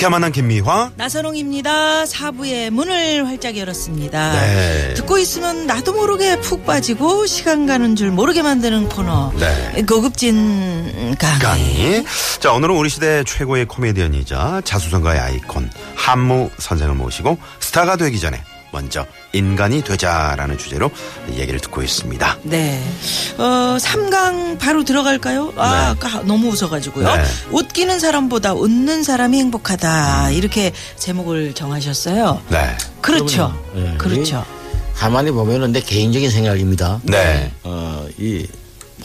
유쾌한 만남 김미화. 나선홍입니다. 사부의 문을 활짝 열었습니다. 네. 듣고 있으면 나도 모르게 푹 빠지고 시간 가는 줄 모르게 만드는 코너. 네. 고급진 강의. 강의. 자, 오늘은 우리 시대 최고의 코미디언이자 자수성가의 아이콘 한무 선생을 모시고 스타가 되기 전에 먼저 인간이 되자라는 주제로 얘기를 듣고 있습니다. 네. 어, 3강 바로 들어갈까요? 아, 네. 아까 너무 웃어가지고요. 네. 웃기는 사람보다 웃는 사람이 행복하다. 이렇게 제목을 정하셨어요. 네. 그렇죠. 예. 그렇죠. 가만히 보면은 내 개인적인 생각입니다. 네. 어, 이,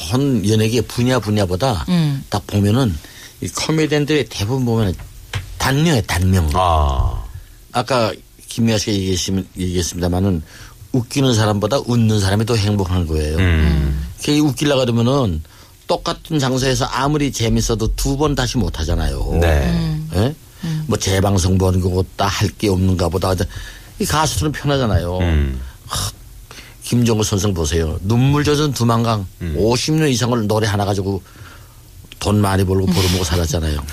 본 연예계 분야 분야보다 음. 딱 보면은 이 코미디언들의 대부분 보면은 단명이에요, 단명. 아. 아까 김미아 씨가 얘기했습니다만은 웃기는 사람보다 웃는 사람이 더 행복한 거예요. 음. 그 웃기려고 그러면은 똑같은 장소에서 아무리 재밌어도 두 번 다시 못 하잖아요. 네. 예? 뭐 재방송 보는 거보다 할 게 없는가 보다. 이 가수들은 편하잖아요. 음. 김정우 선생 보세요. 눈물 젖은 두만강 50년 이상을 노래 하나 가지고 돈 많이 벌고 벌어먹고 살았잖아요.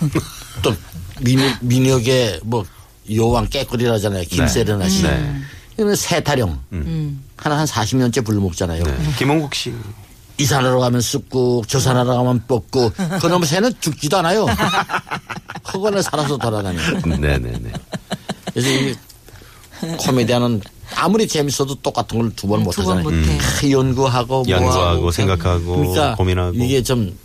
또 민혁, 민혁의 뭐 여왕 깨꼬리라잖아요. 김세련아 씨. 네. 이거는 세타령. 하나 한 40년째 불먹잖아요. 네. 김홍국 씨. 이 산으로 가면 쑥국, 저 산으로 가면 뻑국. 그놈의 새는 죽지도 않아요. 그거는 살아서 돌아다녀요. 네네네. 그래서 이 코미디언은 아무리 재밌어도 똑같은 걸 두 번못 두번 하잖아요. 못해. 다 연구하고 연구하고 뭐하고. 생각하고 그러니까 고민하고. 이게 좀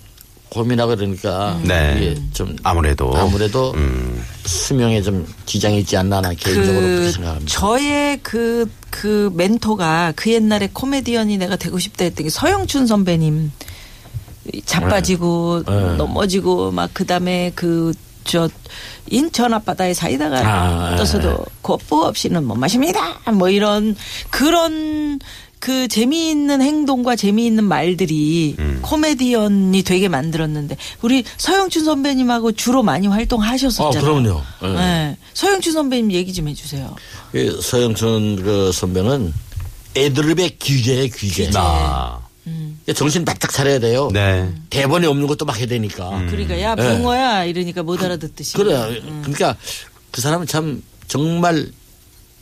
고민하고 그러니까 네. 이게 좀 아무래도. 아무래도 음. 수명에 좀 지장이 있지 않나 나 개인적으로 그렇게 그 생각합니다. 저의 그, 그 멘토가 그 옛날에 코미디언이 내가 되고 싶다 했던 게 서영춘 선배님 자빠지고 네. 넘어지고 막 그다음에 그 저 인천 앞바다에 사이다가 아, 떠서도 거부 없이는 못 마십니다. 뭐 이런 그런 그 재미있는 행동과 재미있는 말들이 음. 코미디언이 되게 만들었는데 우리 서영춘 선배님하고 주로 많이 아, 활동하셨었잖아요. 그럼요. 예. 네. 서영춘 선배님 얘기 좀 해주세요. 그 서영춘 그 선배는 애드립의 귀재의 귀재. 아. 정신 바짝 차려야 돼요. 네. 대본이 없는 것도 막 해야 되니까. 그러니까 야 네. 붕어야 이러니까 못 알아듣듯이. 그래. 그러니까 그 사람은 참 정말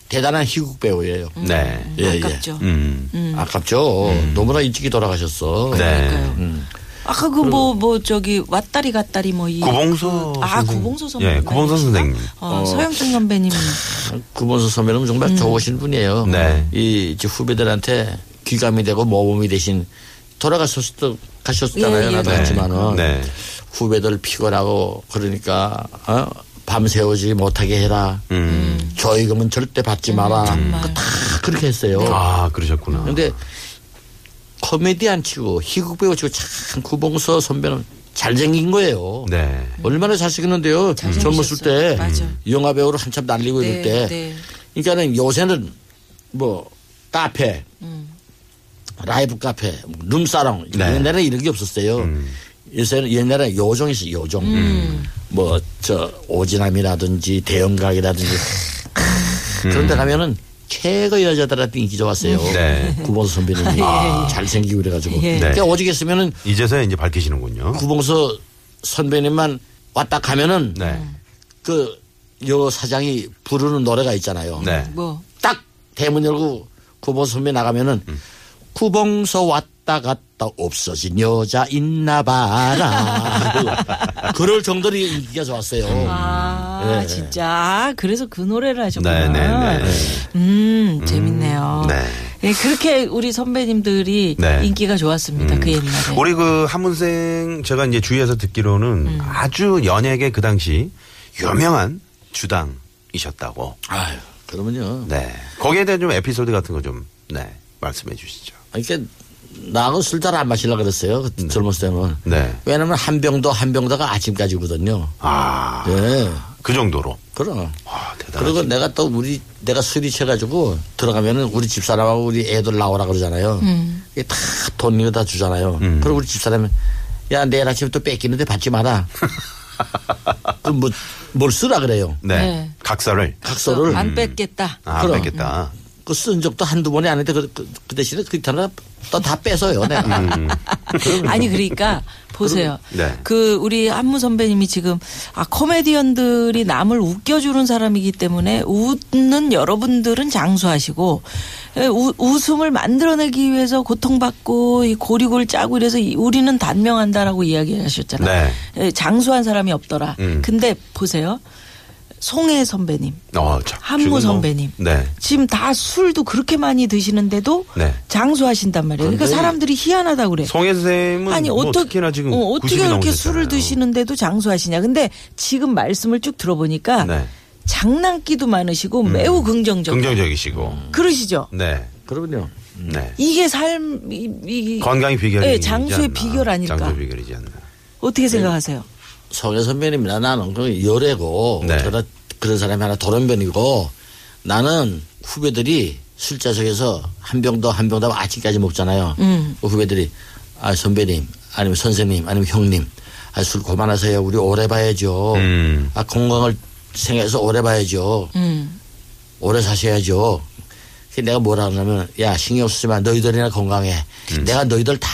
대단한 희극 배우예요. 네. 예, 예. 아깝죠. 음. 아깝죠. 너무나 일찍이 돌아가셨어. 네. 그러니까요. 음. 아까 그 뭐 뭐 저기 왔다리 갔다리 뭐 이. 구봉서. 아 선생님. 구봉서 선배님. 예, 구봉서 선생님. 어, 서영춘 선배님. 구본수 선배는 정말 좋으신 분이에요. 네. 이 이제 후배들한테 귀감이 되고 모범이 되신 돌아가셨을 가셨잖아요. 예, 예. 나도 네. 네. 후배들 피곤하고 그러니까 어? 밤새우지 못하게 해라. 음. 조의금은 절대 받지 마라. 그거 다 그렇게 했어요. 아, 그러셨구나. 근데 코미디안 치고 희극 배우 치고 참 구봉서 선배는 잘생긴 거예요. 네. 얼마나 잘생겼는데요. 젊었을 때 맞아. 영화 배우로 한참 날리고 네, 이럴 때. 네. 그러니까는 요새는 뭐 카페, 음. 라이브 카페, 뭐 룸사롱 네. 옛날에 이런 게 없었어요. 음. 요새는 옛날에 요정 있어 요 요정. 음. 뭐저 오지남이라든지 대형각이라든지 그런 데 가면은 최고 여자들한테 인기 좋았어요. 네. 구봉서 선배님이 잘생기고 그래가지고. 예. 네. 그러니까 오직 했으면은 이제서야 이제 밝히시는군요. 구봉서 선배님만 왔다 가면은 네. 그요 사장이 부르는 노래가 있잖아요. 네. 뭐 딱 대문 열고 구봉서 선배 나가면은 구봉서 왔다 갔다 없어진 여자 있나 봐라. 그럴 정도로 인기가 좋았어요. 아 예. 진짜 아, 그래서 그 노래를 하셨구나. 네, 네, 네. 음 재밌네요. 네. 예, 그렇게 우리 선배님들이 네. 인기가 좋았습니다. 그 옛날에. 우리 그 한문생 제가 이제 주위에서 듣기로는 음. 아주 연예계 그 당시 유명한 주당이셨다고. 아유, 그러면요. 네. 거기에 대한 좀 에피소드 같은 거 좀 네. 말씀해 주시죠. 아니, 그러니까 나하고 술 잘 안 마시려고 그랬어요. 그 젊었을 때는. 네. 왜냐면 한 병도 한 병다가 아침까지거든요. 아, 예. 그 정도로. 그럼. 아, 대단하시 그리고 내가 또 우리 내가 술이 취해가지고 들어가면은 우리 집사람하고 우리 애들 나오라 그러잖아요. 이게 다 돈 이거 다 주잖아요. 음. 그리고 우리 집사람은 야 내일 아침에 또 뺏기는데 받지 마라. 그럼 뭐 뭘 쓰라 그래요. 네. 네. 각서를. 각서를 안 뺏겠다. 아, 그럼. 뺏겠다. 그 쓴 적도 한두 번이 아닌데 그, 그, 그 대신에 그 있잖아 또다 뺏어요 내가. 음. 아니 그러니까 보세요. 네. 그 우리 한무 선배님이 지금 아 코미디언들이 남을 웃겨주는 사람이기 때문에 웃는 여러분들은 장수하시고 에, 우, 웃음을 만들어내기 위해서 고통받고 이 고리골 짜고 이래서 이- 우리는 단명한다라고 이야기하셨잖아요. 네. 에, 장수한 사람이 없더라. 음. 근데 보세요. 송혜 선배님, 어, 자, 한무 뭐- 선배님. 네. 지금 다 술도 그렇게 많이 드시는데도 네. 장수하신단 말이에요. 그러니까 사람들이 희한하다 그래. 송혜 선생님은 아니 뭐 어떻게 특히나 지금 어, 어떻게 90이 그렇게. 술을 드시는데도 장수하시냐? 근데 지금 말씀을 쭉 들어보니까 네. 음. 장난기도 많으시고 매우 긍정적. 긍정적이시고. 그러시죠? 네. 그러면요. 네. 이게 삶, 이, 이- 건강이 비결이 네, 장수의 비결 아닐까? 장수의 비결이지 않나. 어떻게 생각하세요? 송혜 선배님이나 나는 그 열애고 네. 그런 그런 사람이 하나 돌연변이고 나는 후배들이 술자석에서 한 병 더 한 병 더 아침까지 먹잖아요. 음. 그 후배들이 아 선배님 아니면 선생님 아니면 형님 아 술 그만하세요. 우리 오래 봐야죠. 음. 아 건강을 생각해서 오래 봐야죠. 음. 오래 사셔야죠. 내가 뭐라 하냐면 야 신경 쓰지 마 너희들이나 건강해. 음. 내가 너희들 다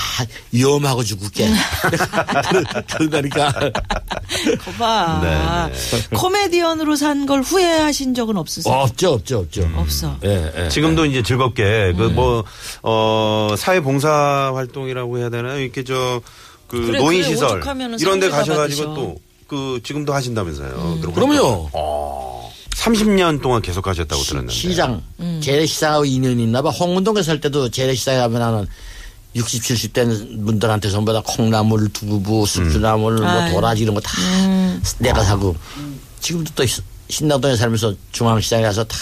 위험하고 죽을게. 그러니까 거봐. 네, 코미디언으로 산 걸 후회하신 적은 없으세요? 없죠 없죠 없죠. 없어. 예, 예. 지금도 이제 즐겁게 음. 그뭐 어 사회봉사 활동이라고 해야 되나요? 이렇게 저 그 그래, 노인 그래, 시설 이런 데 가셔 가지고 받으셔. 또그 지금도 하신다면서요? 그러고 그럼요. 어, 30년 동안 계속 하셨다고 들었는데. 시장 음. 재래시장하고 인연이 있나 봐. 홍은동에 살 때도 재래시장에 가면 나는 60, 70대 분들한테 전부 다 콩나물, 두부, 숙주나물, 뭐 아유. 도라지 이런 거다 음. 내가 사고 지금도 또 신당동에 살면서 중앙시장에 가서 다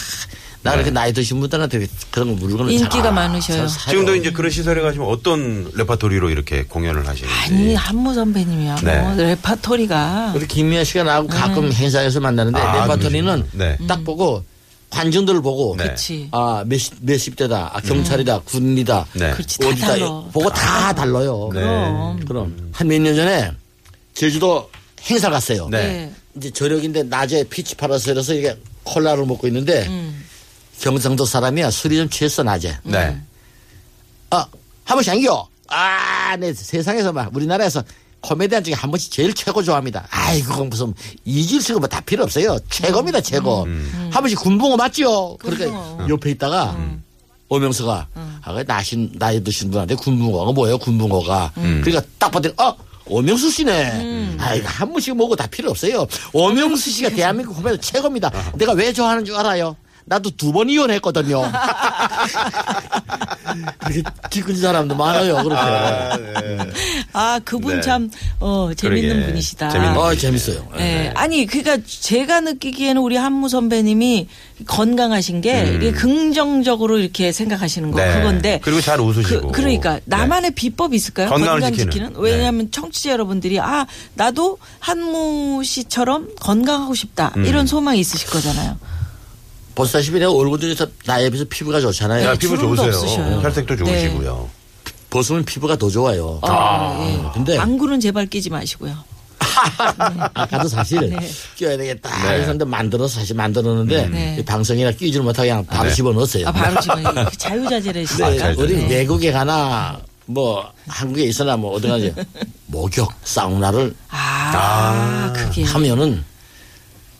나 그렇게 나이 드신 분들한테 그런 물건을 인기가 잘 많으셔요. 사요. 지금도 이제 그런 시설에 가시면 어떤 레파토리로 이렇게 공연을 하시는지. 아니 한무 선배님이야 네. 뭐 레파토리가 우리 김미화 씨가 나하고 가끔 행사에서 만나는데 아, 레파토리는. 네. 딱 보고 관중들 보고 네. 아, 몇십, 몇십 대다. 아, 경찰이다. 군인이다. 네. 그렇지 다 어디다. 보고 다 달라요. 네. 그럼. 그럼. 한 몇 년 전에 제주도 행사 갔어요. 네. 네. 이제 저녁인데 낮에 피치 팔아서 이래서 이게 콜라를 먹고 있는데 음. 경상도 사람이야. 술이 좀 취했어, 낮에. 네. 아, 한 번씩 안겨. 아, 네. 세상에서 막 우리나라에서 코미디언 중에 한 번씩 제일 최고 좋아합니다. 아이, 그건 무슨 이질 쓰고 뭐 다 필요 없어요. 최고입니다, 최고. 한 번씩 군붕어 맞죠? 그러니까 군붕어. 옆에 있다가 오명수가 아, 그 나신, 나이 드신 분한테 군붕어가 뭐예요, 군붕어가. 그러니까 딱 봤더니, 어! 오명수 씨네. 아이고, 한 번씩 먹고 다 필요 없어요. 오명수 씨가 대한민국 코미디 최고입니다. 내가 왜 좋아하는 줄 알아요? 나도 두 번 이혼했거든요. 그렇게 뒤끝 사람도 많아요, 그렇게. 아, 네. 아 그분 네. 참 어, 재밌는 그러게. 분이시다. 재밌는 아, 재밌어요. 네. 아니 그러니까 제가 느끼기에는 우리 한무 선배님이 건강하신 게 이게 긍정적으로 이렇게 생각하시는 거 음. 네. 그건데 그리고 잘 웃으시고. 그, 러니까 네. 나만의 비법이 있을까요? 건강을 건강 지키는. 지키는? 네. 왜냐하면 청취자 여러분들이 아 나도 한무 씨처럼 건강하고 싶다 음. 이런 소망이 있으실 거잖아요. 보시다시피 내가 얼굴 중에서 나에 비해서 피부가 좋잖아요. 야, 네, 피부 주름도 좋으세요. 없으셔요. 혈색도 네. 좋으시고요. 벗으면 피부가 더 좋아요. 아, 예. 근데 안구는 제발 끼지 마시고요. 아까도 사실 네. 끼워야 되겠다 네. 근데 만들어서 사실 만들었는데 네. 이 방송이나 끼지를 못하고 그냥 바로 네. 집어넣었어요. 아 바로 지금 자유자재래시니까. 근데 잘 우리. 외국에 가나 뭐 한국에 있으나 뭐 어디 가지 목욕 사우나를 아, 그게 하면은.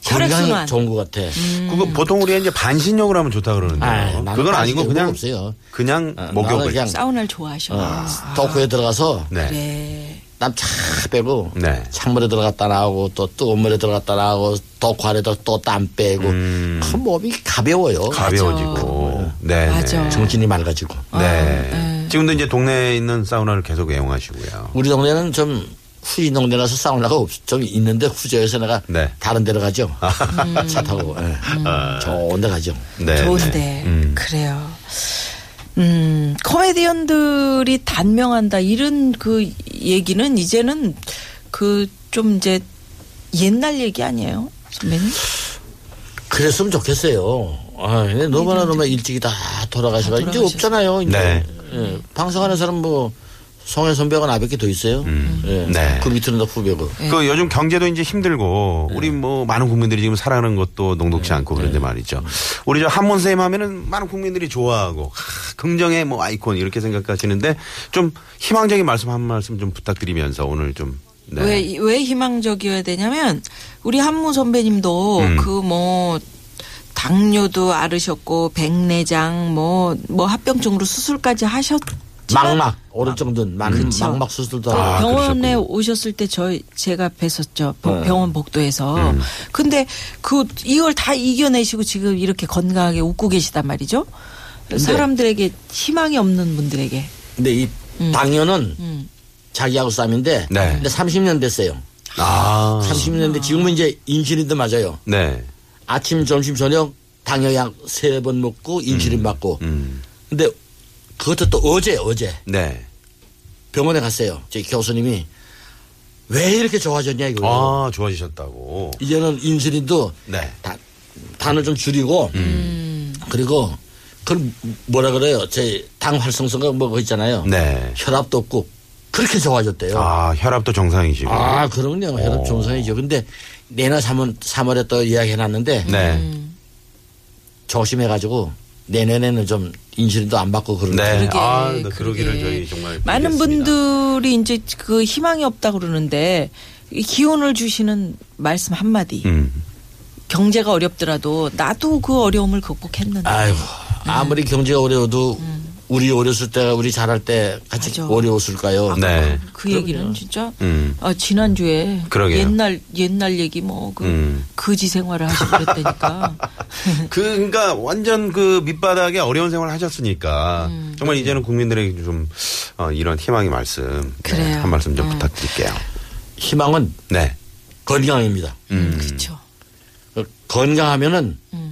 건강에 좋은 것 같아. 그거 보통 우리 이제 반신욕을 하면 좋다 그러는데. 나는 그건 아니고 그냥 없어요. 그냥 어, 목욕을. 그냥 사우나를 좋아하셔. 어, 도쿠에 들어가서 네. 그래. 땀쫙 빼고 네. 찬물에 들어갔다 나오고 또 뜨거운 물에 들어갔다 나오고 도쿠 안에다 또땀 빼고 음. 그 몸이 가벼워요. 가벼워지고. 네. 맞아. 네. 정신이 맑아지고. 네. 지금도 이제 동네에 있는 사우나를 계속 애용하시고요. 우리 동네는 좀 후진 동네라서 사우나가 없, 좀 있는데 후저에서 내가 네. 다른 데로 가죠. 차 타고 예. 좋은 데 가죠. 네. 좋은데 네. 음. 그래요. 음, 코미디언들이 단명한다 이런 그 얘기는 이제는 그 좀 이제 옛날 얘기 아니에요, 선배님? 그랬으면 좋겠어요. 아, 근데 너무나 너무 일찍이 다 돌아가셔가지고 이제. 없잖아요. 이제. 네. 예, 방송하는 사람 뭐 송혜 선배가 나밖에 더 있어요. 예. 네. 그 밑으로는 다 후배고. 그 요즘 경제도 이제 힘들고 우리 뭐 많은 국민들이 지금 살아가는 것도 녹록치 않고 그런데 말이죠. 우리 저 한문 선생님 하면은 많은 국민들이 좋아하고 하, 긍정의 뭐 아이콘 이렇게 생각하시는데 좀 희망적인 말씀 한 말씀 좀 부탁드리면서 오늘 좀 네. 왜, 왜 희망적이어야 되냐면, 우리 한무 선배님도 음. 그 뭐, 당뇨도 앓으셨고, 백내장, 뭐, 뭐 합병증으로 수술까지 하셨, 막막 오른쪽 눈 막, 그쵸. 막막 수술도 아, 하고. 병원에 그러셨군요. 오셨을 때 저희 제가 뵀었죠. 병- 네. 병원 복도에서. 근데 그 이걸 다 이겨내시고 지금 이렇게 건강하게 웃고 계시단 말이죠. 사람들에게 희망이 없는 분들에게. 근데 이 당뇨는 음. 자기하고 싸움인데 네. 근데 30년 됐어요. 아. 30년 됐는데 지금은 이제 인슐린도 맞아요. 네. 아침, 점심, 저녁 당뇨약 세 번 먹고 인슐린 맞고. 음. 근데 그것도 또 어제 어제 네. 병원에 갔어요. 제 교수님이 왜 이렇게 좋아졌냐 이거. 아, 좋아지셨다고. 이제는 인슐린도 네. 다, 단을 좀 줄이고 음. 그리고 그걸 뭐라 그래요? 제 당 활성성가 뭐 있잖아요. 네. 혈압도 없고 그렇게 좋아졌대요. 아, 혈압도 정상이시고. 아, 그럼요. 혈압 오. 정상이죠. 근데 내년 3월, 3월에 또 이야기 해놨는데 네. 조심해가지고 내년에는 좀 인슐린도 안 받고 그러는 네. 그러게, 아, 네, 그러게. 그러기를 저희 정말 많은 빌겠습니다. 분들이 이제 그 희망이 없다 그러는데 이 기운을 주시는 말씀 한 마디. 음. 경제가 어렵더라도 나도 그 어려움을 극복했는데. 아이고, 아무리 경제가 어려워도 우리 어렸을 때, 우리 잘할 때 같이 맞아. 어려웠을까요? 네. 그 얘기는 진짜 음. 아, 지난주에 그러게요. 옛날 옛날 얘기 뭐그 음. 거지 생활을 하시고 그랬다니까. 그, 그러니까 완전 그 밑바닥에 어려운 생활을 하셨으니까 음. 정말 이제는 국민들에게 좀 어, 이런 희망의 말씀 네, 그래요. 한 말씀 좀 음. 부탁드릴게요. 희망은 네. 건강입니다. 음. 그렇죠. 그 건강하면은 음.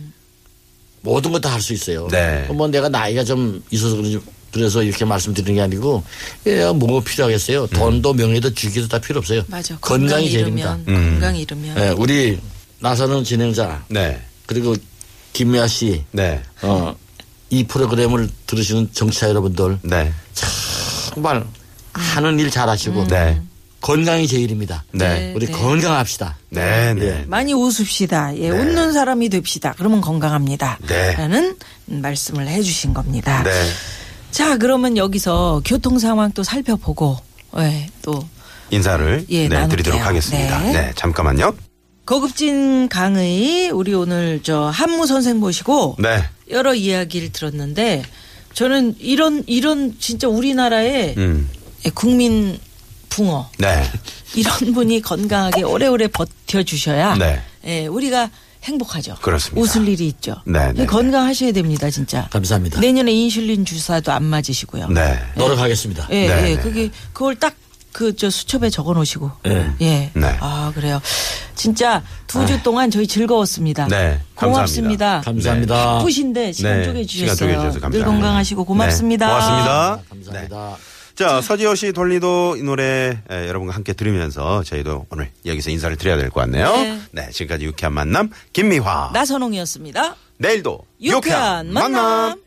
모든 것다할 수 있어요. 네. 뭐 내가 나이가 좀 있어서 그런지 그래서 이렇게 말씀드리는 게 아니고 예, 뭐 필요하겠어요. 돈도 명예도 주기도 다 필요 없어요. 맞아. 건강 건강이 제일입니다. 음. 건강 잃으면 예, 우리 나서는 진행자 네. 그리고 김미아 씨, 네. 어, 이 프로그램을 들으시는 정치자 여러분들 네. 정말 하는 일 잘하시고 네. 건강이 제일입니다. 네. 우리 네. 건강합시다. 네. 네. 예. 많이 웃읍시다. 예, 웃는 사람이 됩시다. 그러면 건강합니다. 네. 라는 말씀을 해 주신 겁니다. 네. 자, 그러면 여기서 교통 상황 또 살펴보고 예, 또 인사를 예, 네. 드리도록 하겠습니다. 네. 네. 잠깐만요. 고급진 강의 우리 오늘 저 한무 선생 모시고 네. 여러 이야기를 들었는데 저는 이런 이런 진짜 우리나라의 음. 예, 국민 붕어 네. 이런 분이 건강하게 오래오래 버텨주셔야 네. 예, 우리가 행복하죠. 그렇습니다. 웃을 일이 있죠. 네, 네, 건강하셔야 됩니다, 진짜. 감사합니다. 내년에 인슐린 주사도 안 맞으시고요. 네. 노력하겠습니다. 예, 네, 예, 네. 그게 그걸 딱 그 저 수첩에 적어 놓으시고. 예. 예. 네. 아, 그래요. 진짜 두 주 동안 저희 즐거웠습니다. 네, 고맙습니다. 감사합니다. 바쁘신데 시간 네, 쪼개 주셨어요. 쪼개주셔서 감사합니다. 늘 건강하시고 고맙습니다. 네, 고맙습니다. 아, 감사합니다. 자, 서지호 씨 돌리도 이 노래 에, 여러분과 함께 들으면서 저희도 오늘 여기서 인사를 드려야 될 것 같네요. 네. 네, 지금까지 유쾌한 만남 김미화. 나선홍이었습니다. 내일도 유쾌한 만남.